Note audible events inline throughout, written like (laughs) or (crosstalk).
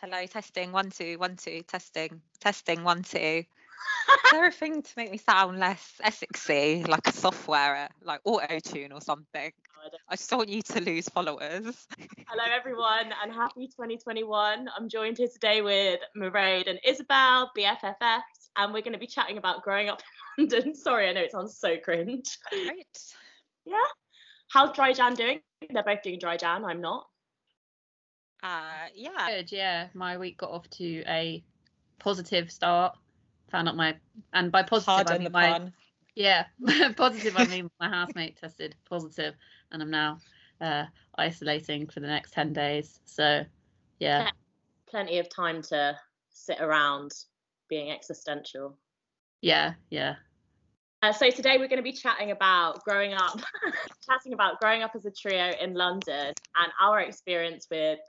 Hello, testing one two one two testing testing one two. Is there a thing to make me sound less Essexy, like a software, uh, like auto tune or something. I just don't want you to lose followers. Hello, everyone, and happy 2021. I'm joined here today with Mairead and Isabel, BFFs, and we're going to be chatting about growing up in (laughs) London. Sorry, I know it sounds so cringe. Great. Yeah. How's Dry Jan doing? They're both doing Dry Jan. I'm not. Uh, yeah. Good, yeah. My week got off to a positive start. Found out my and by positive I mean my pun. yeah (laughs) positive I (laughs) mean my housemate tested positive and I'm now uh, isolating for the next ten days. So yeah, Plenty of time to sit around being existential. yeah, yeah. Uh, so today we're going to be chatting about growing up, (laughs) chatting about growing up as a trio in London and our experience with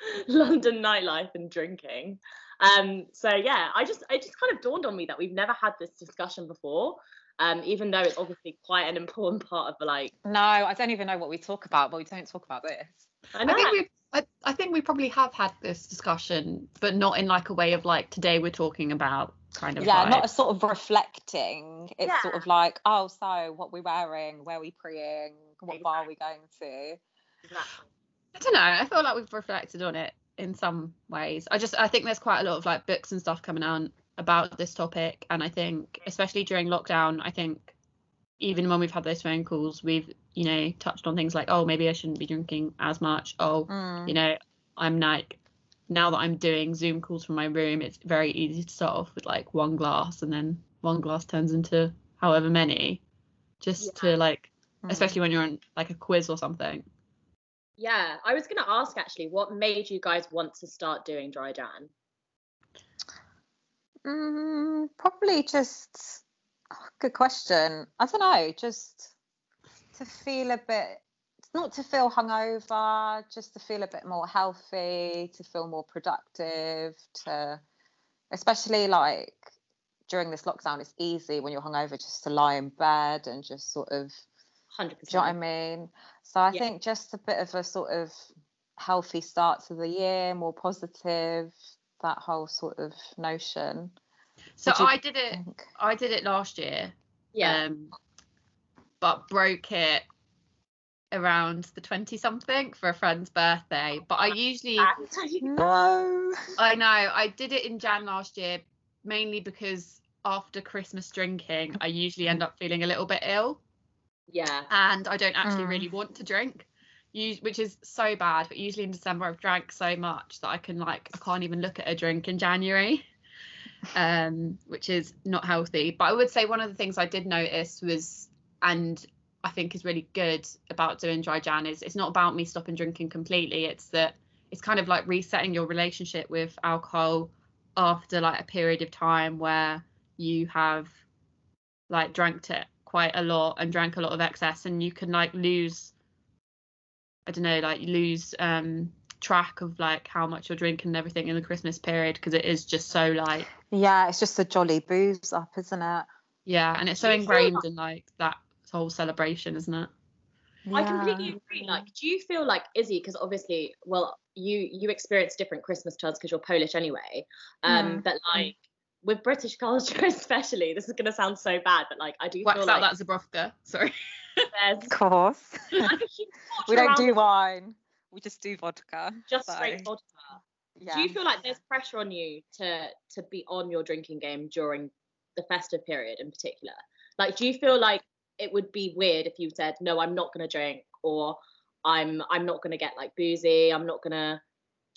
(laughs) London nightlife and drinking. Um, so yeah, I just it just kind of dawned on me that we've never had this discussion before. Um, even though it's obviously quite an important part of like No, I don't even know what we talk about, but we don't talk about this. I know I think we I, I think we probably have had this discussion, but not in like a way of like today we're talking about kind of Yeah, not a sort of reflecting. It's sort of like, oh, so what we wearing, where we preying, what bar we going to. Exactly. I don't know. I feel like we've reflected on it in some ways. I just I think there's quite a lot of like books and stuff coming out about this topic, and I think especially during lockdown, I think even when we've had those phone calls, we've you know touched on things like oh maybe I shouldn't be drinking as much. Oh Mm. you know I'm like now that I'm doing Zoom calls from my room, it's very easy to start off with like one glass, and then one glass turns into however many, just to like Mm. especially when you're on like a quiz or something. Yeah, I was going to ask actually, what made you guys want to start doing Dry Jan? Mm, probably just oh, good question. I don't know, just to feel a bit not to feel hungover, just to feel a bit more healthy, to feel more productive, to especially like during this lockdown, it's easy when you're hungover just to lie in bed and just sort of Hundred do you know what I mean? So I Yeah. think just a bit of a sort of healthy start to the year, more positive, that whole sort of notion. So What do you I did it. think? I did it last year. Yeah. Um, but broke it around the 20 something for a friend's birthday. But I usually, (laughs) No. I know, I did it in Jan last year mainly because after Christmas drinking, I usually end up feeling a little bit ill yeah. and I don't actually Mm. really want to drink. Us- Which is so bad, but usually in December I've drank so much that I can like I can't even look at a drink in January, um, which is not healthy. But I would say one of the things I did notice was, and I think is really good about doing dry Jan is it's not about me stopping drinking completely. It's that it's kind of like resetting your relationship with alcohol after like a period of time where you have like drank it quite a lot and drank a lot of excess and you can like lose I don't know like lose um track of like how much you're drinking and everything in the Christmas period because it is just so like Yeah, it's just a jolly booze up, isn't it? yeah and it's so Do you feel ingrained like- in like that whole celebration isn't it I completely agree. Like, do you feel like Izzy? Because obviously, well, you you experience different Christmas turns because you're Polish anyway. Um, Mm. but like with British (laughs) culture, especially, this is gonna sound so bad, but like I do wax feel out like that Żubrówka sorry (laughs) there's Of course. like a huge we don't do wine. We just do vodka. just so, straight vodka. Yeah. Do you feel like there's pressure on you to to be on your drinking game during the festive period in particular? Like, do you feel like it would be weird if you said, "No, I'm not gonna drink," or "I'm I'm not gonna get like boozy. I'm not gonna."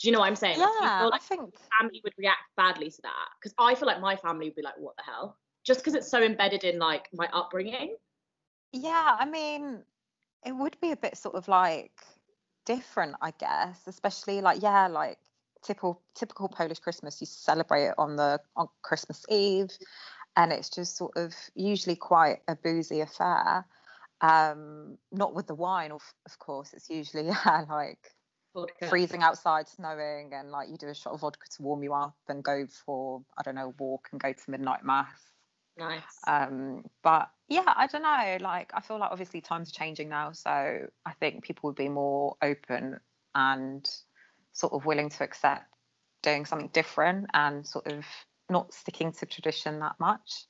Do you know what I'm saying? Like, do you Yeah, I think family would react badly to that? Because I feel like my family would be like, "What the hell?" Just because it's so embedded in like my upbringing. Yeah, I mean, it would be a bit sort of like different, I guess, especially like yeah, like typical typical Polish Christmas. You celebrate it on the on Christmas Eve, and it's just sort of usually quite a boozy affair. Um, not with the wine, of of course. It's usually (laughs) yeah, like Vodka. freezing outside, snowing, and like you do a shot of vodka to warm you up, and go for I don't know a walk and go to midnight mass. Nice. Um, but yeah, I don't know. Like, I feel like obviously times are changing now, so I think people would be more open and sort of willing to accept doing something different and sort of not sticking to tradition that much.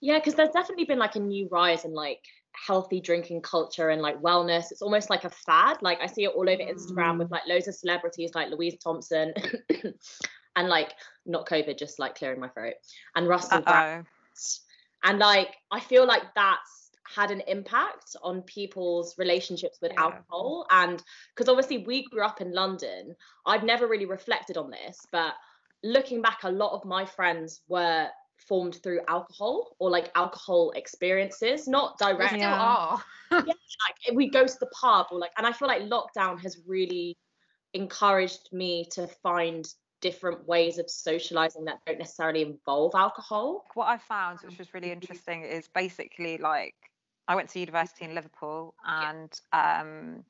Yeah, because there's definitely been like a new rise in like healthy drinking culture and like wellness. It's almost like a fad. Like I see it all over Instagram with mm. like loads of celebrities like Louise Thompson (coughs) and like not COVID, just like clearing my throat and Russell Brand. And like I feel like that's had an impact on people's relationships with Yeah. alcohol. And because obviously we grew up in London, I've never really reflected on this, but looking back, a lot of my friends were formed through alcohol or like alcohol experiences, not They direct. still (laughs) Yeah. Like if we go to the pub or like, and I feel like lockdown has really encouraged me to find different ways of socializing that don't necessarily involve alcohol. What I found, which was really interesting, is basically like I went to university in Liverpool and um,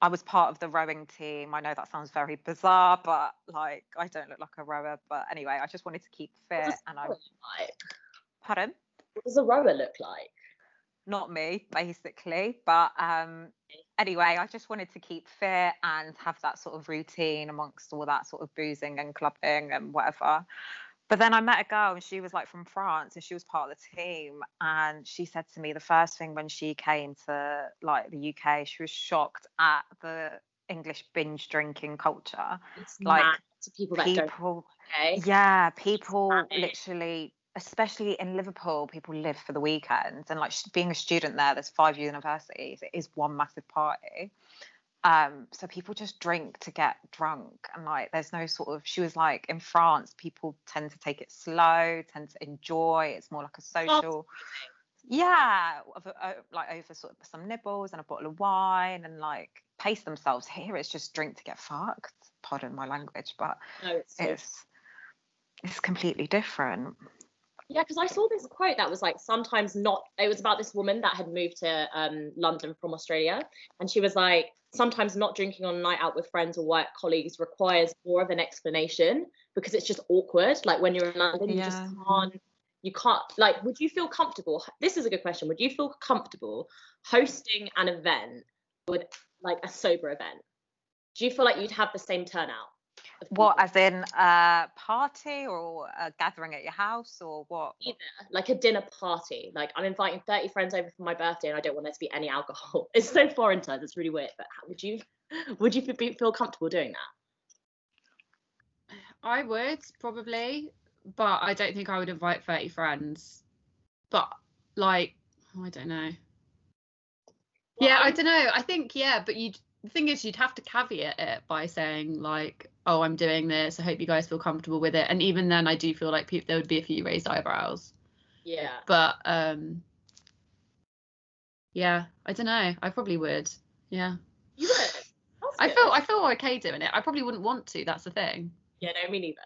I was part of the rowing team. I know that sounds very bizarre, but like I don't look like a rower. But anyway, I just wanted to keep fit and I. look like? pardon. What does a rower look like? not me basically but um anyway i just wanted to keep fit and have that sort of routine amongst all that sort of boozing and clubbing and whatever but then i met a girl and she was like from france and she was part of the team and she said to me the first thing when she came to like the uk she was shocked at the english binge drinking culture It's Like, people that people okay. yeah, people literally, especially in Liverpool, people live for the weekends. And like being a student there, there's five universities. It is one massive party. Um, so people just drink to get drunk, and like there's no sort of. She was like, in France, people tend to take it slow, tend to enjoy. It's more like a social. Yeah, o- like over sort of some nibbles and a bottle of wine, and like pace themselves. Here, it's just drink to get fucked. Pardon my language, but No, it's it's it's completely different. Yeah, because I saw this quote that was like sometimes not. It was about this woman that had moved to um, London from Australia, and she was like, sometimes not drinking on a night out with friends or work colleagues requires more of an explanation because it's just awkward. Like when you're in London, you just can't. You can't like. Would you feel comfortable? This is a good question. Would you feel comfortable hosting an event with like a sober event? Do you feel like you'd have the same turnout? Of What, people? as in a party or a gathering at your house or what? either like a dinner party like i'm inviting 30 friends over for my birthday and i don't want there to be any alcohol (laughs) it's so foreign to us it's really weird but how, would you (laughs) would you be, feel comfortable doing that I would probably, but I don't think I would invite 30 friends. But like, I don't know. Yeah, I don't know. I think yeah, but you the thing is you'd have to caveat it by saying like, oh, I'm doing this. I hope you guys feel comfortable with it. And even then, I do feel like people there would be a few raised eyebrows. yeah But um, yeah, I don't know. I probably would. Yeah, you would That's I good. feel I feel okay doing it. I probably wouldn't want to. That's the thing. yeah no me neither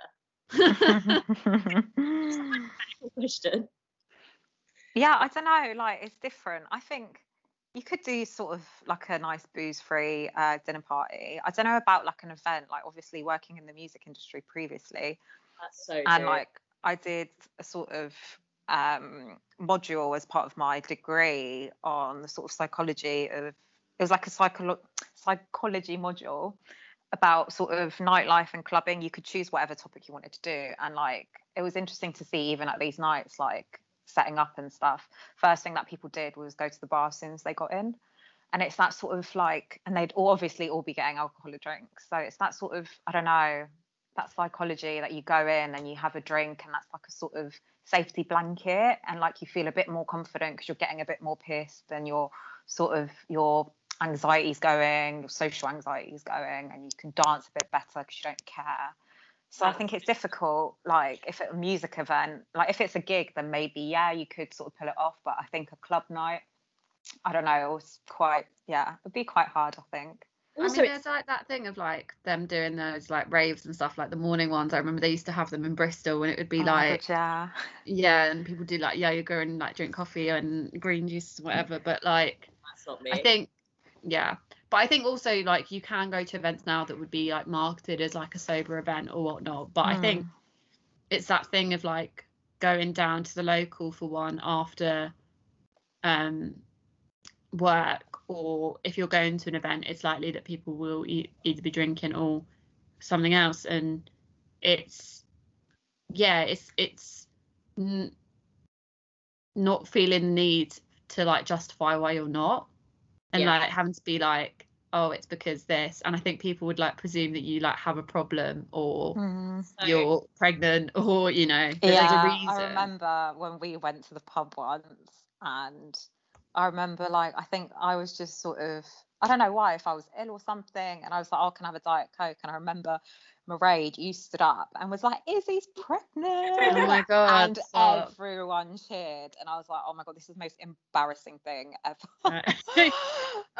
(laughs) question yeah, I don't know. Like, it's different. I think you could do sort of like a nice booze free uh, dinner party. I don't know about like an event, like obviously working in the music industry previously. that's so and true. like I did a sort of um, module as part of my degree on the sort of psychology of it was like a psycholo- psychology module about sort of nightlife and clubbing. You could choose whatever topic you wanted to do, and like it was interesting to see even at these nights like setting up and stuff. First thing that people did was go to the bar as soon as they got in. And it's that sort of like, and they'd all obviously all be getting alcoholic drinks. So it's that sort of, I don't know, that psychology that you go in and you have a drink and that's like a sort of safety blanket and like you feel a bit more confident because you're getting a bit more pissed and your sort of your anxiety's going your social anxiety's going and you can dance a bit better because you don't care so i think it's difficult like if it's a music event like if it's a gig then maybe yeah you could sort of pull it off but i think a club night i don't know it was quite yeah it'd be quite hard i think also I mean, it's there's like that thing of like them doing those like raves and stuff, like the morning ones. I remember they used to have them in Bristol, and it would be Oh like, yeah yeah, and people do like yoga and like drink coffee and green juice, whatever. But like, that's not me I think, yeah, but I think also like you can go to events now that would be like marketed as like a sober event or whatnot. But I think Mm. it's that thing of like going down to the local for one after um work or if you're going to an event it's likely that people will e- either be drinking or something else and it's yeah it's it's n- not feeling the need to like justify why you're not and Yeah. like having to be like oh it's because this and i think people would like presume that you like have a problem or Mm. So- you're pregnant (laughs) or you know Yeah, there's a reason I remember when we went to the pub once, and I remember like I think I was just sort of I don't know why if I was ill or something, and I was like, oh, can I have a diet coke? And I remember Mairead, you stood up and was like, Izzy's pregnant. oh my (laughs) god and stop. everyone cheered, and I was like, oh my god, this is the most embarrassing thing ever. (laughs) (laughs)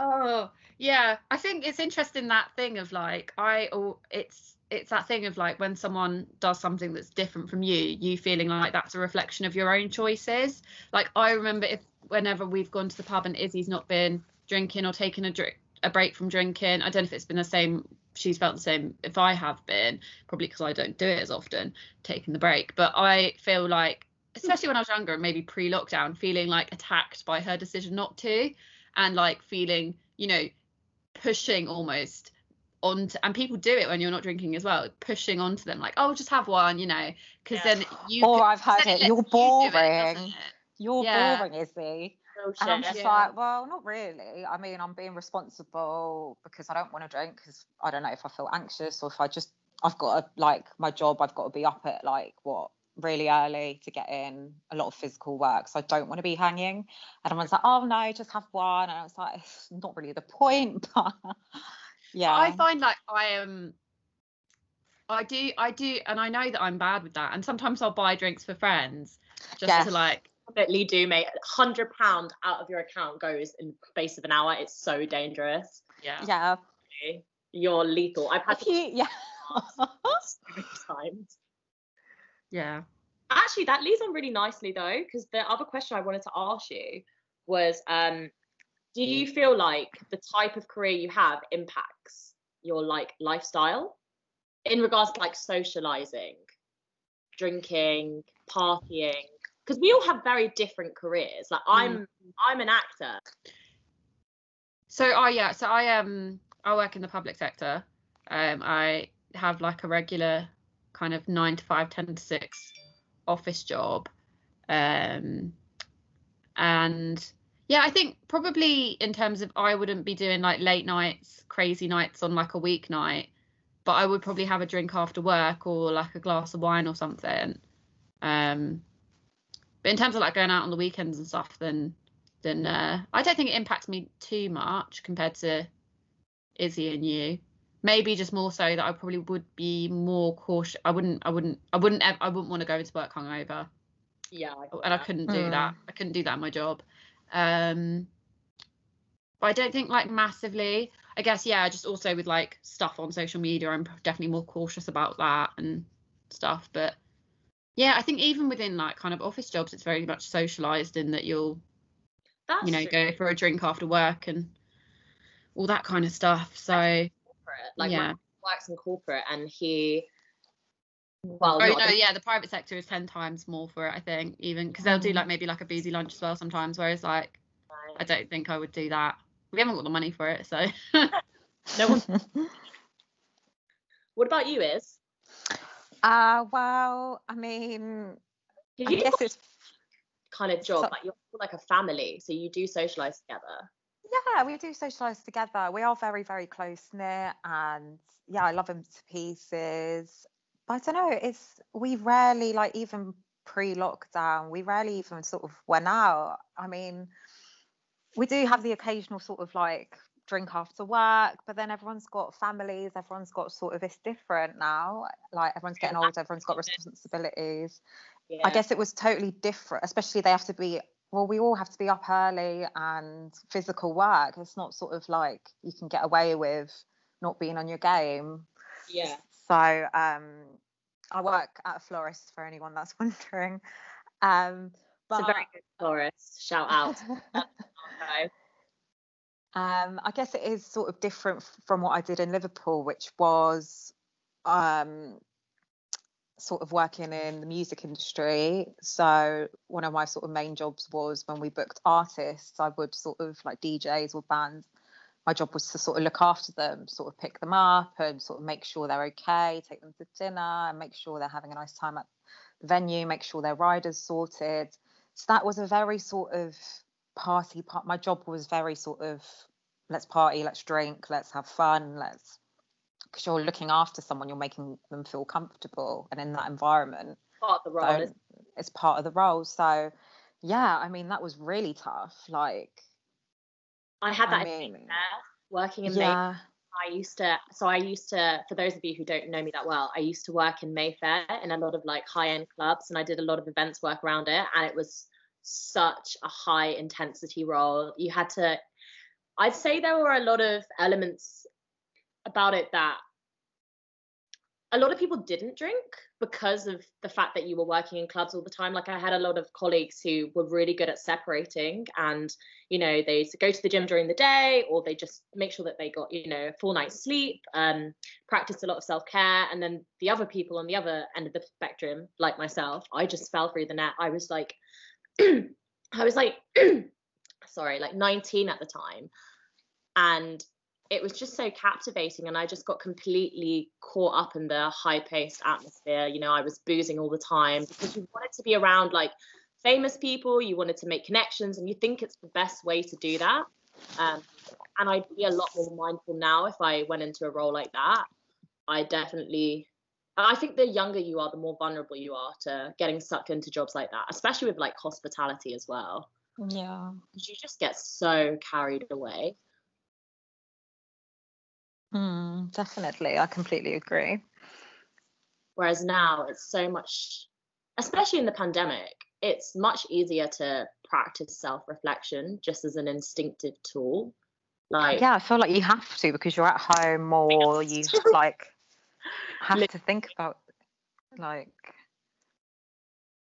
Oh yeah, I think it's interesting that thing of like I or it's it's that thing of like when someone does something that's different from you, you feeling like that's a reflection of your own choices. Like I remember if whenever we've gone to the pub and Izzy's not been drinking or taking a drink a break from drinking, I don't know if it's been the same. She's felt the same if I have been, probably because I don't do it as often, taking the break. But I feel like, especially when I was younger and maybe pre-lockdown, feeling like attacked by her decision not to and like feeling you know pushing almost onto and people do it when you're not drinking as well pushing onto them like oh just have one you know because Yeah. then you Or i've heard then it, you're you do it, boring. doesn't it? You're Yeah. boring, Izzy. And I'm just Yeah. like, well, not really. I mean, I'm being responsible because I don't want to drink because I don't know if I feel anxious or if I just, I've got to, like, my job, I've got to be up at like what, really early to get in a lot of physical work. So I don't want to be hanging. And everyone's like, oh no, just have one. And I was like, it's not really the point. (laughs) But yeah. I find like I am. I do, I do, and I know that I'm bad with that. And sometimes I'll buy drinks for friends just Yes. to like, Definitely do, mate. Hundred pound out of your account goes in the space of an hour. It's so dangerous. yeah, yeah. You're lethal. I've had If you, yeah. (laughs) so many times. yeah. Actually, that leads on really nicely though, because the other question I wanted to ask you was, um, do you feel like the type of career you have impacts your like lifestyle in regards to like socializing, drinking, partying? Because we all have very different careers. Like I'm, I'm an actor. So I yeah, so I um I work in the public sector. Um I have like a regular kind of nine to five, ten to six office job. Um and yeah, I think probably in terms of I wouldn't be doing like late nights, crazy nights on like a weeknight, but I would probably have a drink after work or like a glass of wine or something. Um but in terms of like going out on the weekends and stuff, then then uh, I don't think it impacts me too much compared to Izzy and you. Maybe just more so that I probably would be more cautious. I wouldn't. I wouldn't. I wouldn't. ev- I wouldn't want to go into work hungover, Yeah, I and I couldn't do that. I couldn't do that in my job. Um, but I don't think like massively. I guess yeah. Just also with like stuff on social media, I'm definitely more cautious about that and stuff. But yeah, I think even within like kind of office jobs, it's very much socialized in that you'll That's you know true. go for a drink after work and all that kind of stuff so. Like yeah works in corporate and he well oh no the- yeah the private sector is 10 times more for it i think even because they'll do Mm. like maybe like a boozy lunch as well sometimes whereas like i don't think i would do that we haven't got the money for it so (laughs) no one (laughs) what about you is uh, well, I mean, I you guess it's kind of job so- like you're like a family so you do socialize together Yeah, we do socialise together. We are very, very close knit, and yeah, I love him to pieces. But I don't know. It's we rarely like even pre-lockdown. We rarely even sort of went out. I mean, we do have the occasional sort of like drink after work, but then everyone's got families. Everyone's got sort of it's different now. Like everyone's getting older. Everyone's got responsibilities. yeah I guess it was totally different, especially they have to be well, we all have to be up early and physical work. It's not sort of like you can get away with not being on your game. yeah So um I work at a florist for anyone that's (laughs) wondering. Um but it's a very good florist shout out. (laughs) Um, I guess it is sort of different from what I did in Liverpool, which was um, sort of working in the music industry. So one of my sort of main jobs was when we booked artists, I would sort of like DJs or bands, my job was to sort of look after them, sort of pick them up and sort of make sure they're okay, take them to dinner and make sure they're having a nice time at the venue, make sure their rider's sorted. So that was a very sort of party part. My job was very sort of let's party, let's drink, let's have fun, let's because you're looking after someone, you're making them feel comfortable and in that environment. Part of the role. So it's part of the role. So yeah, I mean that was really tough. Like I had that I mean, there, working in yeah. Mayfair. I used to, so I used to, for those of you who don't know me that well, I used to work in Mayfair in a lot of like high end clubs and I did a lot of events work around it. And it was such a high intensity role. You had to, I'd say there were a lot of elements about it that a lot of people didn't drink because of the fact that you were working in clubs all the time. Like i had a lot of colleagues who were really good at separating and you know they go to the gym during the day or they just make sure that they got you know a full night's sleep um practiced a lot of self-care. And then the other people on the other end of the spectrum like myself i just fell through the net. I was like i was like (clears throat) sorry like 19 at the time and it was just so captivating and i just got completely caught up in the high paced atmosphere. You know i was boozing all the time because you wanted to be around like famous people you wanted to make connections and you think it's the best way to do that um, and i'd be a lot more mindful now if i went into a role like that. I definitely i think the younger you are the more vulnerable you are to getting sucked into jobs like that especially with like hospitality as well Yeah. you just get so carried away Mm, definitely. I completely agree. Whereas now it's so much, especially in the pandemic, it's much easier to practice self reflection just as an instinctive tool. Like, Yeah, I feel like you have to because you're at home (laughs) or You like have to think about like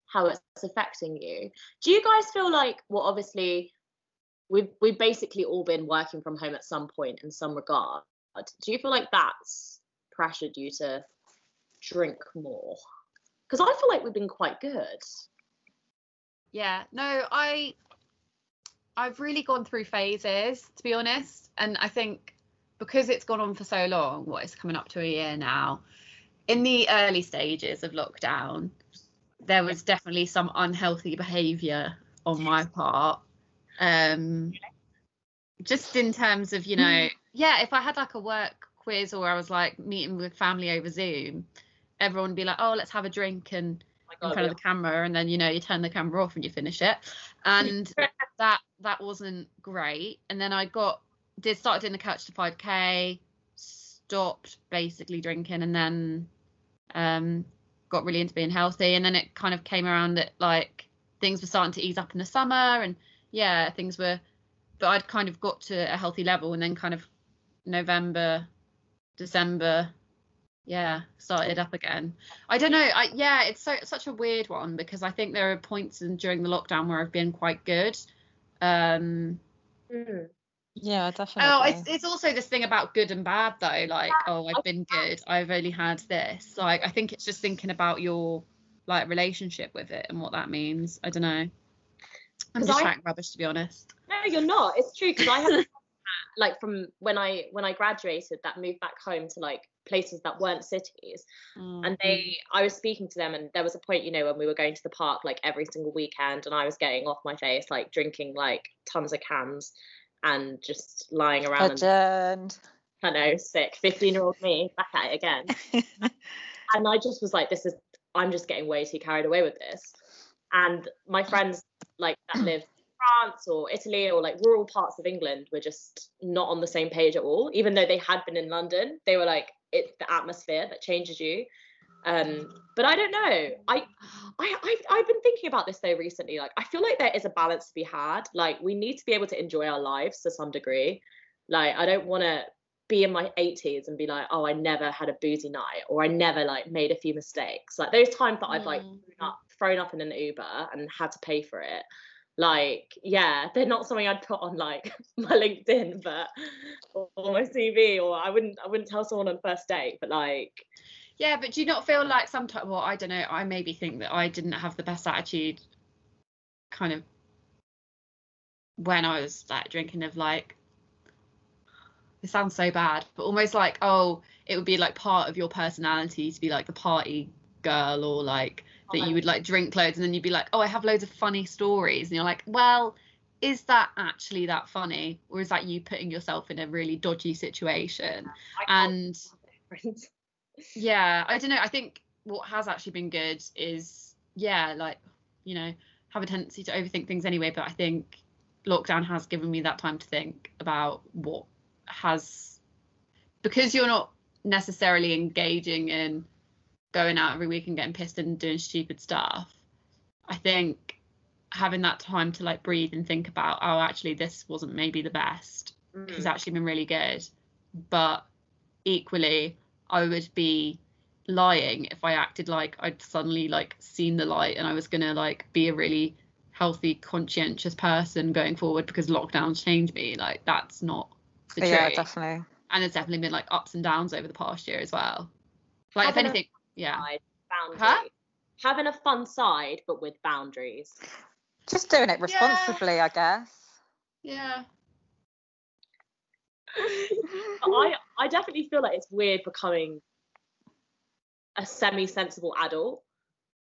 how it's affecting you. Do you guys feel like, well, obviously, we've we've basically all been working from home at some point in some regard. Do you feel like that's pressured you to drink more? Because I feel like we've been quite good. Yeah, no, I I've really gone through phases to be honest, and I think because it's gone on for so long, what is coming up to a year now. In the early stages of lockdown, there was definitely some unhealthy behaviour on my part. Um, just in terms of you know, yeah, if I had like a work quiz or I was like meeting with family over Zoom, everyone would be like, oh, let's have a drink and Oh in front of the camera and then you know you turn the camera off and you finish it. And (laughs) that that wasn't great. And then i got did start doing the couch to 5k stopped basically drinking and then um got really into being healthy. And then it kind of came around that like things were starting to ease up in the summer. And yeah things were but i'd kind of got to a healthy level. And then kind of november december yeah started up again. I don't know. I yeah it's so such a weird one because i think there are points in during the lockdown where i've been quite good. Um Mm. Yeah, definitely. oh it's, it's also this thing about good and bad though like oh i've been good i've only had this. Like i think it's just thinking about your like relationship with it and what that means. I don't know. I'm just I- chatting rubbish to be honest. No, you're not. It's true because I have (laughs) like from when I when I graduated that moved back home to like places that weren't cities. And they mm-hmm. I was speaking to them and there was a point you know when we were going to the park like every single weekend and I was getting off my face like drinking like tons of cans and just lying around and Legend. I know sick 15 year old me back at it again (laughs) and I just was like, this is, I'm just getting way too carried away with this. And my friends, like that live in France or Italy or like rural parts of England, were just not on the same page at all. Even though they had been in London, they were like, it's the atmosphere that changes you. Um, but I don't know. I, I, I, I've been thinking about this though recently. Like, I feel like there is a balance to be had. Like, we need to be able to enjoy our lives to some degree. Like, I don't want to be in my 80s and be like, oh, I never had a boozy night or I never like made a few mistakes. Like those times that I've like Mm. thrown up, thrown up in an Uber and had to pay for it. Like, yeah, they're not something I'd put on like (laughs) my LinkedIn, but or, or my CV, or I wouldn't, I wouldn't tell someone on first date. But like, Yeah, but do you not feel like sometimes? Well, I don't know. I maybe think that I didn't have the best attitude, kind of, when I was like drinking. Of like, it sounds so bad, but almost like oh, it would be like part of your personality to be like the party girl or like that you would like drink loads and then you'd be like, oh, I have loads of funny stories, and you're like, well, is that actually that funny, or is that you putting yourself in a really dodgy situation? And yeah, I don't know. I think what has actually been good is yeah, like you know, have a tendency to overthink things anyway, but I think lockdown has given me that time to think about what has because you're not necessarily engaging in going out every week and getting pissed and doing stupid stuff. I think having that time to like breathe and think about, oh, actually, this wasn't maybe the best mm. has actually been really good. But equally, I would be lying if I acted like I'd suddenly like seen the light and I was gonna like be a really healthy, conscientious person going forward because lockdowns changed me. Like that's not the truth. Yeah, definitely. And it's definitely been like ups and downs over the past year as well. Like Having if anything, yeah. Huh? Having a fun side, but with boundaries. Just doing it responsibly, yeah. I guess. Yeah. I I definitely feel like it's weird becoming a semi-sensible adult.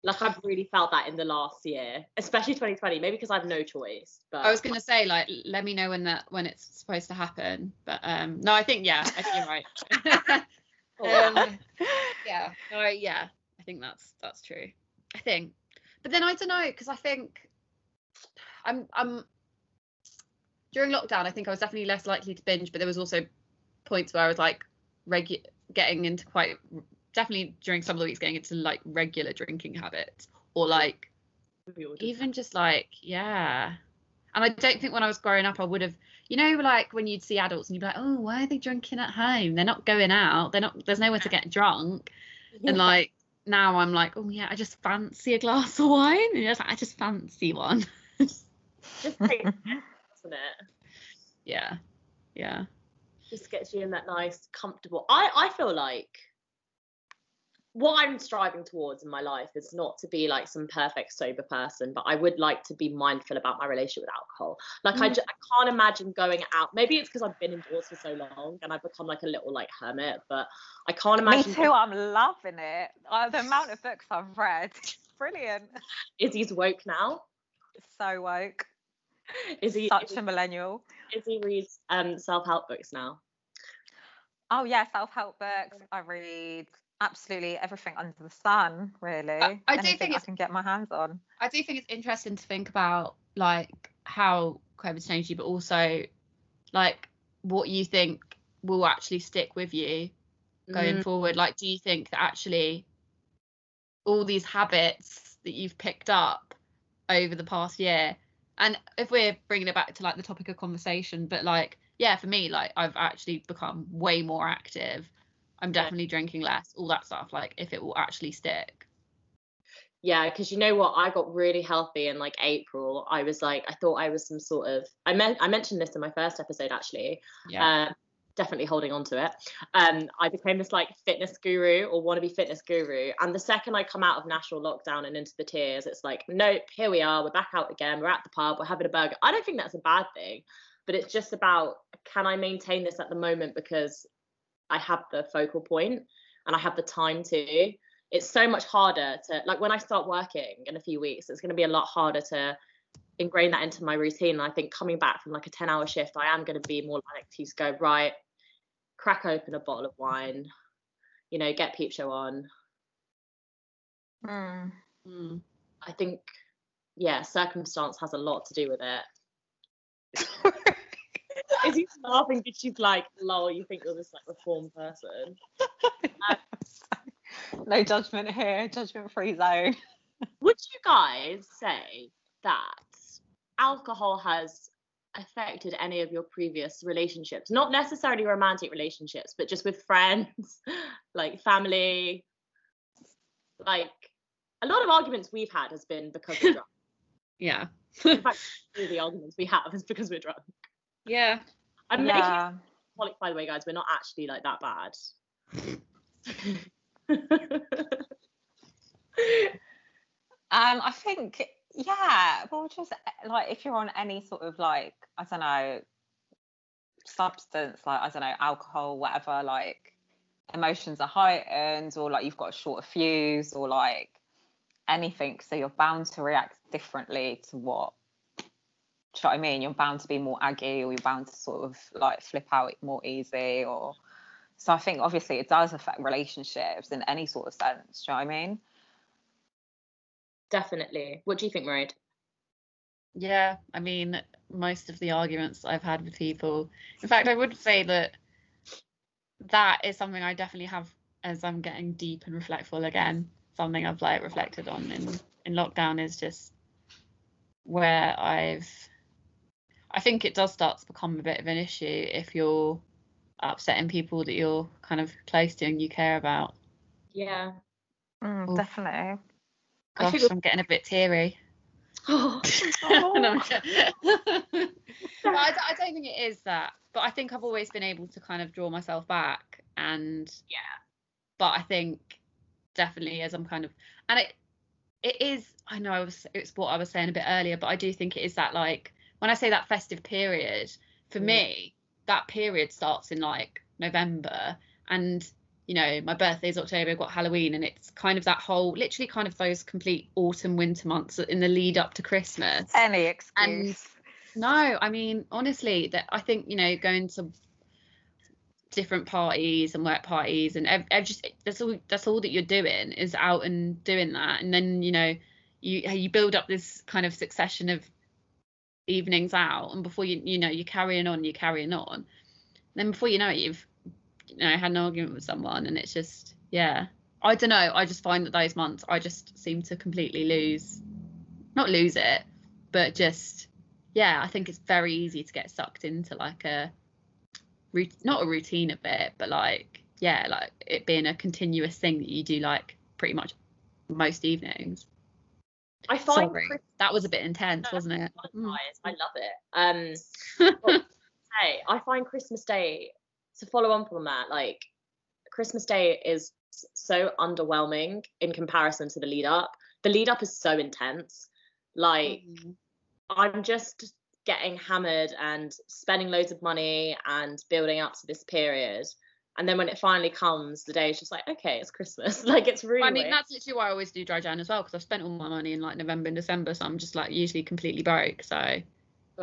Like I've really felt that in the last year, especially 2020. Maybe because I have no choice. But I was gonna say like, let me know when that when it's supposed to happen. But um, no, I think yeah, I think you're right. (laughs) um, yeah, no, yeah, I think that's that's true. I think, but then I don't know because I think I'm I'm during lockdown. I think I was definitely less likely to binge, but there was also points where I was like regu- getting into quite definitely during some of the weeks getting into like regular drinking habits or like even just like yeah. And i don't think when i was growing up i would have you know like when you'd see adults and you'd be like oh why are they drinking at home? They're not going out. They're not there's nowhere to get drunk. Yeah. and like now i'm like oh yeah i just fancy a glass of wine. And like, i just fancy one. Just take it isn't it yeah yeah just gets you in that nice comfortable i i feel like what I'm striving towards in my life is not to be like some perfect sober person, but I would like to be mindful about my relationship with alcohol. Like mm. I, just, I can't imagine going out. Maybe it's because I've been indoors for so long and I've become like a little like hermit, but I can't imagine. Me too. I'm loving it. Uh, the amount of books I've read, (laughs) brilliant. Izzy's woke now. So woke. (laughs) Izzy such a millennial? Izzy reads um self-help books now. Oh yeah, self-help books. I read absolutely everything under the sun, really. I, I do think I can get my hands on. I do think it's interesting to think about like how COVID's changed you, but also like what you think will actually stick with you going mm. forward. Like, do you think that actually all these habits that you've picked up over the past year, and if we're bringing it back to like the topic of conversation, but like, yeah, for me, like I've actually become way more active I'm definitely drinking less, all that stuff, like if it will actually stick. Yeah, because you know what, I got really healthy in like April. I was like, I thought I was some sort of. I meant I mentioned this in my first episode actually. Yeah. Uh, definitely holding on to it. Um, I became this like fitness guru or wannabe fitness guru. And the second I come out of national lockdown and into the tiers, it's like, nope, here we are. We're back out again. We're at the pub. We're having a burger. I don't think that's a bad thing, but it's just about can I maintain this at the moment because I have the focal point and I have the time to. It's so much harder to like when I start working in a few weeks, it's going to be a lot harder to ingrain that into my routine. And I think coming back from like a 10 hour shift, I am going to be more like to go, right, crack open a bottle of wine, you know, get peep show on. Mm. Mm. I think, yeah, circumstance has a lot to do with it. (laughs) Izzy laughing because she's like, lol, you think you're this like reformed person? (laughs) no judgment here, judgment free zone. would you guys say that alcohol has affected any of your previous relationships? Not necessarily romantic relationships, but just with (laughs) friends, like family. Like a lot of arguments we've had has been because we're (laughs) drunk. Yeah. In fact, all the arguments we have is because we're drunk. Yeah. I'm yeah. making alcoholic, by the way, guys. We're not actually like that bad. (laughs) um, I think, yeah, well, just eh, like if you're on any sort of like, I don't know, substance, like I don't know, alcohol, whatever, like emotions are heightened, or like you've got a shorter fuse, or like anything, so you're bound to react differently to what. Do you know what I mean? You're bound to be more aggy, or you're bound to sort of like flip out more easy, or so I think obviously it does affect relationships in any sort of sense. Do you know what I mean? Definitely. What do you think, Mairead? Yeah, I mean, most of the arguments I've had with people. In fact, I would say that that is something I definitely have as I'm getting deep and reflectful again. Something I've like reflected on in in lockdown is just where I've. I think it does start to become a bit of an issue if you're upsetting people that you're kind of close to and you care about. Yeah. Mm, definitely. Gosh, think- I'm getting a bit teary. (laughs) (laughs) Oh. No, I'm joking. But (laughs) I, I don't think it is that. But I think I've always been able to kind of draw myself back. And Yeah. but I think definitely as I'm kind of and it it is I know I was it's what I was saying a bit earlier, but I do think it is that like when I say that festive period, for Mm. me, that period starts in like November and you know, my birthday's October, I've got Halloween, and it's kind of that whole, literally, kind of those complete autumn, winter months in the lead up to Christmas. Any And- excuse. No, I mean honestly, that I think you know going to different parties and work parties and ev- ev- just that's all that's all that you're doing is out and doing that, and then you know you you build up this kind of succession of evenings out, and before you you know you're carrying on, you're carrying on, then before you know it, you've you know I had an argument with someone, and it's just yeah. I don't know. I just find that those months, I just seem to completely lose, not lose it, but just yeah, I think it's very easy to get sucked into like a not a routine of it, but like yeah, like it being a continuous thing that you do like pretty much most evenings. I find Sorry, that was a bit intense, wasn't it? Mm. I love it. Um, (laughs) hey, I find Christmas Day to follow on from that. Like, Christmas Day is so underwhelming in comparison to the lead up. The lead up is so intense. Like, Mm. I'm just getting hammered and spending loads of money and building up to this period. And then when it finally comes, the day is just like, okay, it's Christmas. (laughs) like it's really. I mean, weird. that's literally why I always do dry Jan as well because I've spent all my money in like November and December, so I'm just like usually completely broke. So,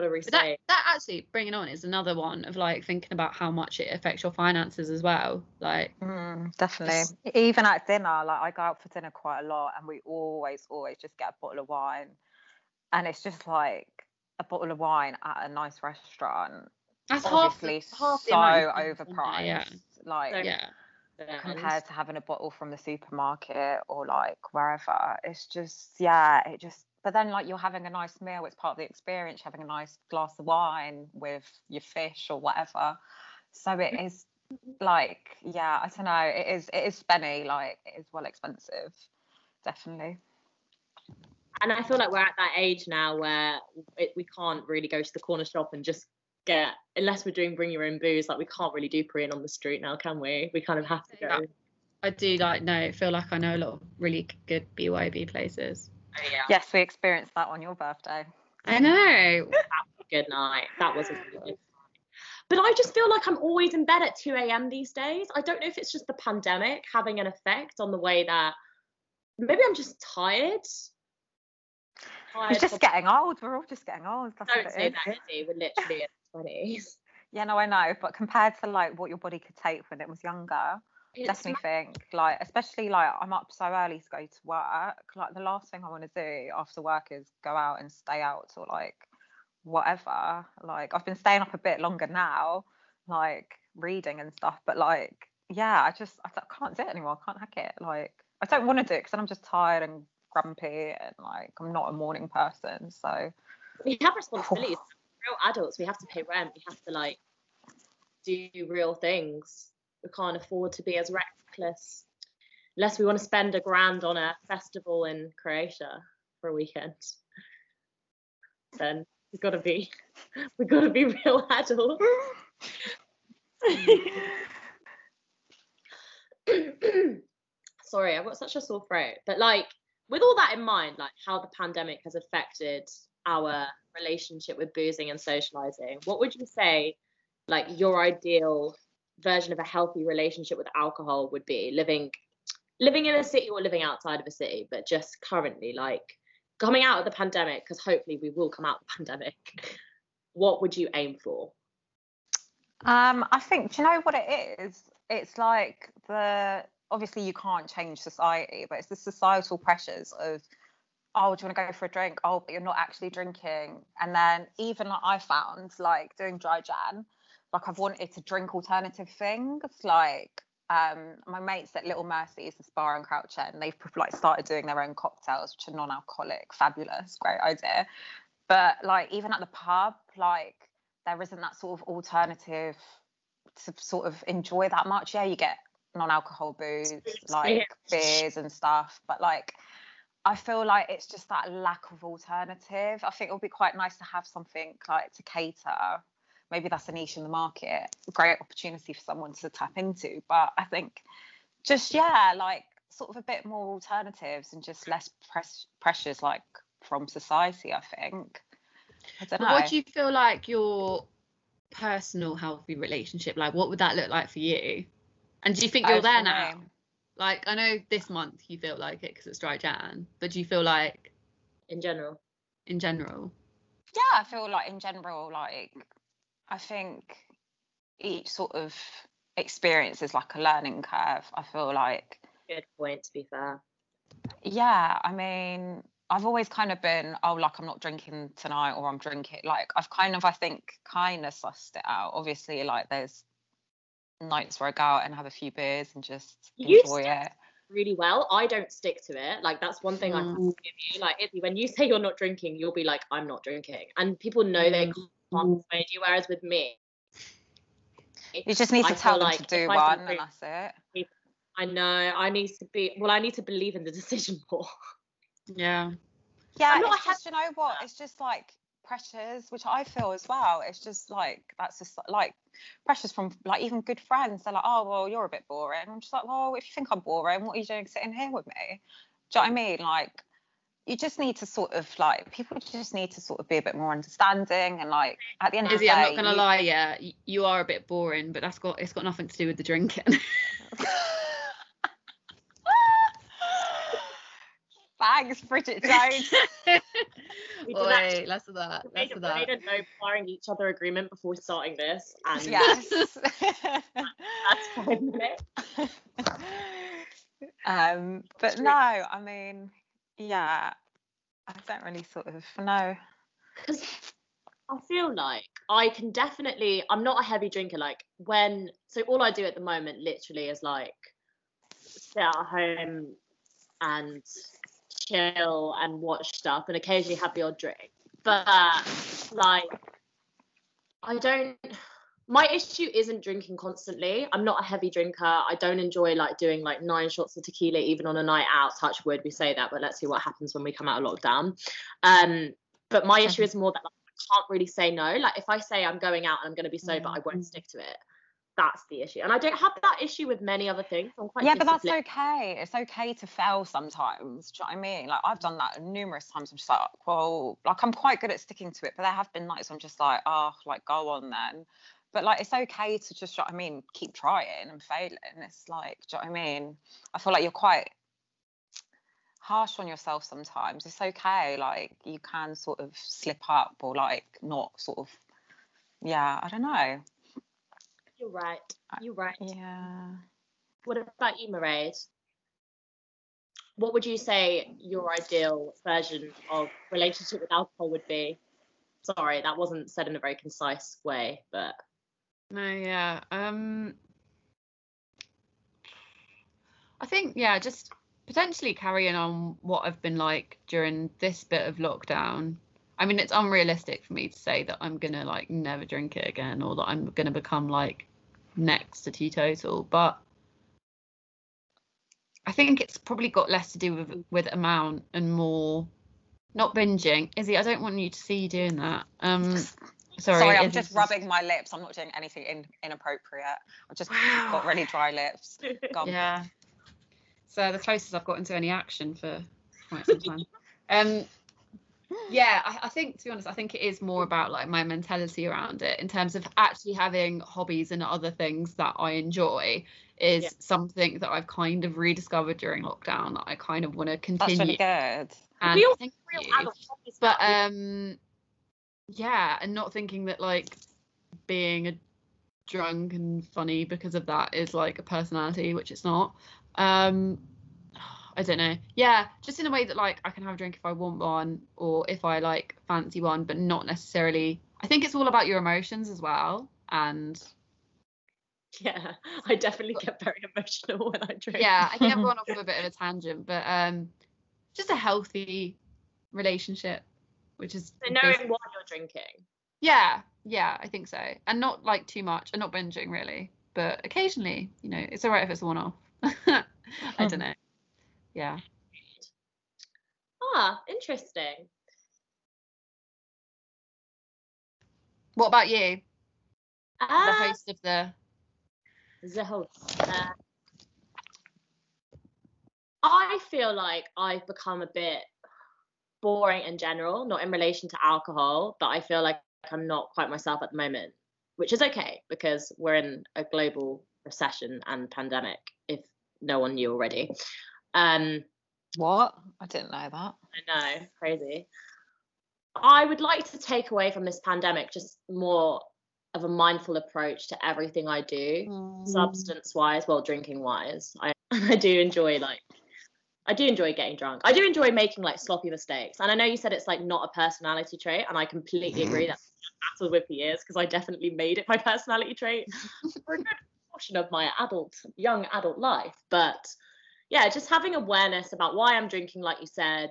gotta but that that actually bringing on is another one of like thinking about how much it affects your finances as well. Like, Mm, definitely. It's- Even at dinner, like I go out for dinner quite a lot, and we always, always just get a bottle of wine, and it's just like a bottle of wine at a nice restaurant. that's half the, Obviously, half so amount, isn't it? overpriced. Yeah, Like So- yeah. Compared to having a bottle from the supermarket or like wherever. It's just yeah, it just. But then like you're having a nice meal, it's part of the experience. Having a nice glass of wine with your fish or whatever. So it mm-hmm. is like yeah, I don't know. It is it is spenny. Like it is well expensive, definitely. and I feel like we're at that age now where it, we can't really go to the corner shop and just get unless we're doing bring your own booze. Like we can't really do preen on the street now, can we? We kind of have to go. I do like know feel like I know a lot of really good BYB places. Yeah. Yes, we experienced that on your birthday. I know. Good night. That was a good night. But I just feel like I'm always in bed at 2 a.m. these days. I don't know if it's just the pandemic having an effect on the way that maybe I'm just tired. Tired It's just from- getting old. We're all just getting old. That's Don't what say it is. that, Izzy. We're literally in our 20s. (laughs) Yeah, no, I know. But compared to like what your body could take when it was younger, Definitely think like especially like i'm up so early to go to work like the last thing i want to do after work is go out and stay out or like whatever like i've been staying up a bit longer now like reading and stuff but like yeah i just i, can't do it anymore i can't hack it like i don't want to do it because then i'm just tired and grumpy and like i'm not a morning person so we have responsibilities. (sighs) real adults. We have to pay rent. We have to like do real things. We can't afford to be as reckless unless we want to spend a grand on a festival in Croatia for a weekend. Then we've got to be (laughs) we've got to be real adults. (laughs) Sorry, I've got such a sore throat. But like with all that in mind, like how the pandemic has affected our relationship with boozing and socializing, what would you say like your ideal version of a healthy relationship with alcohol would be living living in a city or living outside of a city, but just currently like coming out of the pandemic, because hopefully we will come out of the (laughs) pandemic. What would you aim for? Um, I think, do you know what it is? It's like the obviously you can't change society, but it's the societal pressures of, oh, do you want to go for a drink? Oh, but you're not actually drinking. And then even like I found like doing dry Jan, like I've wanted to drink alternative things. Like um, my mates at Little Mercy's, this bar in Crouch and they've like started doing their own cocktails, which are non-alcoholic, fabulous, great idea. But like even at the pub, like there isn't that sort of alternative to sort of enjoy that much. Yeah, you get non-alcohol booze, like beers and stuff, but like I feel like it's just that lack of alternative. I think it would be quite nice to have something like to cater. Maybe that's a niche in the market, great opportunity for someone to tap into. But I think just yeah, like sort of a bit more alternatives and just less press pressures like from society. I think. I don't know. What do you feel like your personal healthy relationship like? What would that look like for you? And do you think you're Oh, there now? me? Like I know this month you feel like it because it's dry Jan, but do you feel like in general? in general? yeah, I feel like in general, like I think each sort of experience is like a learning curve. I feel like, Good point, to be fair. yeah, I mean, I've always kind of been, oh, like I'm not drinking tonight or I'm drinking. Like I've kind of, I think, kind of sussed it out. Obviously, like there's nights where I go out and have a few beers and just You enjoy it. Really well. I don't stick to it. Like that's one thing I Mm. have to give you. Like Izzy, when you say you're not drinking, you'll be like, I'm not drinking, and people know they Mm. Mm. can't persuade you. Whereas with me, You just need to tell them like to do one and that's it. I know I need to be. Well, I need to believe in the (laughs) decision more. Yeah. Yeah, not just you know what? It's just like pressures, which I feel as well. It's just like that's just like pressures from like even good friends. They're like, oh well, you're a bit boring. I'm just like, well, if you think I'm boring, what are you doing sitting here with me? Do you know what I mean? Like, you just need to sort of like people just need to sort of be a bit more understanding and like at the end of the Izzy, day, I'm not gonna you- lie, yeah, you are a bit boring, but that's got it's got nothing to do with the drinking. (laughs) Thanks, Bridget Jones. We (laughs) did that- Wait, less of that. We Less made, of a, we made that. a no barring each other agreement before starting this, and yes. (laughs) that's five minutes. um, but no, I mean, yeah, I don't really sort of know. because I feel like I can definitely. I'm not a heavy drinker. Like when, so all I do at the moment, literally, is like sit at home and chill and watch stuff, and occasionally have the odd drink. But like, I don't. My issue isn't drinking constantly. I'm not a heavy drinker. I don't enjoy like doing like nine shots of tequila even on a night out. Touch wood, we say that, but let's see what happens when we come out of lockdown. Um, but my issue is more that like, I can't really say no. Like if I say I'm going out and I'm going to be sober, I won't stick to it. That's the issue, and I don't have that issue with many other things. I'm quite yeah, but that's okay. It's okay to fail sometimes. Do you know what I mean? Like I've done that numerous times. I'm just like, well, like I'm quite good at sticking to it, but there have been nights I'm just like, oh, like go on then. But like it's okay to just i mean, keep trying and failing. It's like, do you know what I mean? I feel like you're quite harsh on yourself sometimes. It's okay. Like you can sort of slip up or like not sort of, yeah, I don't know. You're right. You're right. Yeah. What about you, Mairead? What would you say your ideal version of relationship with alcohol would be? Sorry, that wasn't said in a very concise way, but No, yeah. Um I think yeah, just potentially carrying on what I've been like during this bit of lockdown. I mean, it's unrealistic for me to say that I'm gonna like never drink it again or that I'm gonna become like next to teetotal, but I think it's probably got less to do with with amount and more not binging. Izzy, I don't want you to see you doing that. Um sorry, Sorry, I'm just rubbing my lips. I'm not doing anything in, inappropriate. I've just got really dry lips. (laughs) Gone. Yeah. So the closest I've gotten to any action for quite some time. um, yeah I, I think to be honest i think it is more about like my mentality around it in terms of actually having hobbies and other things that i enjoy is Yeah. something that i've kind of rediscovered during lockdown that i kind of want to continue That's really good. and we all thank real adult hobbies but now. um yeah and not thinking that like being a drunk and funny because of that is like a personality which it's not. Um i don't know. Yeah just in a way that like i can have a drink if i want one or if i like fancy one but not necessarily. I think it's all about your emotions as well and (laughs) yeah, I definitely get very emotional when I drink. yeah i think i've gone (laughs) off of a bit of a tangent but um just a healthy relationship which is So knowing what you're drinking. Yeah, yeah, I think so. And not like too much and not binging really. But occasionally, you know, it's alright if it's a one off. (laughs) I don't know. Yeah. Ah, interesting. What about you? The Uh, host of the the host. Uh, I feel like I've become a bit boring in general, not in relation to alcohol, but I feel like I'm not quite myself at the moment, which is okay because we're in a global recession and pandemic, if no one knew already. Um, What? I didn't know that. I know, crazy. I would like to take away from this pandemic just more of a mindful approach to everything I do, substance wise, well, drinking wise. I, (laughs) I do enjoy like I do enjoy getting drunk. I do enjoy making like sloppy mistakes. And I know you said it's like not a personality trait, and I completely agree mm-hmm. that battled with for years because I definitely made it my (laughs) personality trait (laughs) for a good portion of my adult, young adult life. But yeah, just having awareness about why I'm drinking, like you said,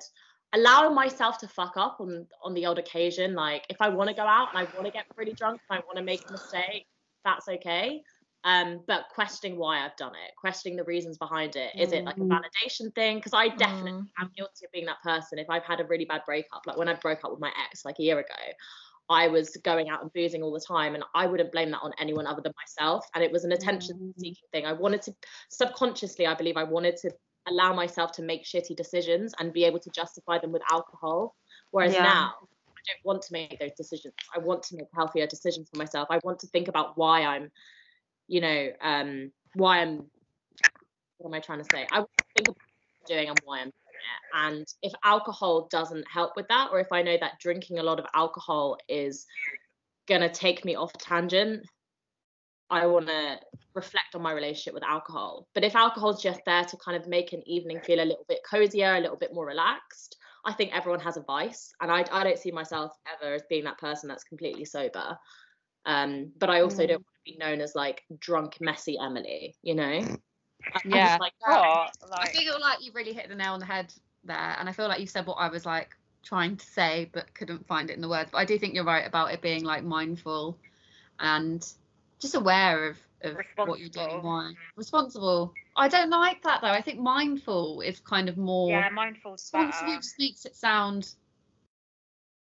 allowing myself to fuck up on on the odd occasion. Like if I want to go out and I want to get pretty drunk and I want to make a mistake, that's okay. Um, but questioning why I've done it, questioning the reasons behind it. Is it like a Mm. validation thing? Because I definitely Mm. am guilty of being that person. If I've had a really bad breakup, like when I broke up with my ex like a year ago, I was going out and boozing all the time, and I wouldn't blame that on anyone other than myself. And it was an attention seeking thing. I wanted to subconsciously, I believe, I wanted to allow myself to make shitty decisions and be able to justify them with alcohol. Whereas Yeah. now, I don't want to make those decisions. I want to make healthier decisions for myself. I want to think about why I'm, you know, um, why I'm. What am I trying to say? I think about doing and why I'm doing it. And if alcohol doesn't help with that, or if I know that drinking a lot of alcohol is gonna take me off tangent, I want to reflect on my relationship with alcohol. But if alcohol's just there to kind of make an evening feel a little bit cozier, a little bit more relaxed, I think everyone has a vice, and I, I don't see myself ever as being that person that's completely sober. Um, but I also Mm. don't to be known as like drunk, messy Emily, you know? Mm. I'm just Yeah. like, oh, I feel like you really hit the nail on the head there, and I feel like you said what I was like trying to say but couldn't find it in the words. But I do think you're right about it being like mindful and just aware of, of what you're doing Responsible. why. Responsible. I don't like that though. I think mindful is kind of more Yeah, mindful's responsible better. just makes it sound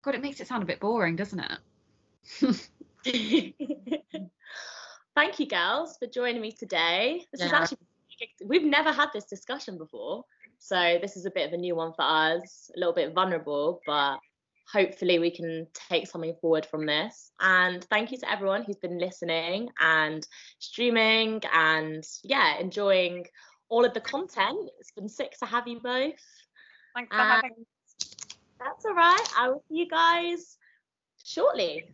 God, it makes it sound a bit boring, doesn't it? (laughs) (laughs) Thank you, girls, for joining me today. This is actually we've never had this discussion before, so this is a bit of a new one for us. A little bit vulnerable, but hopefully we can take something forward from this. And thank you to everyone who's been listening and streaming and yeah, enjoying all of the content. It's been sick to have you both. Thanks for having And that's all right. I will see you guys shortly.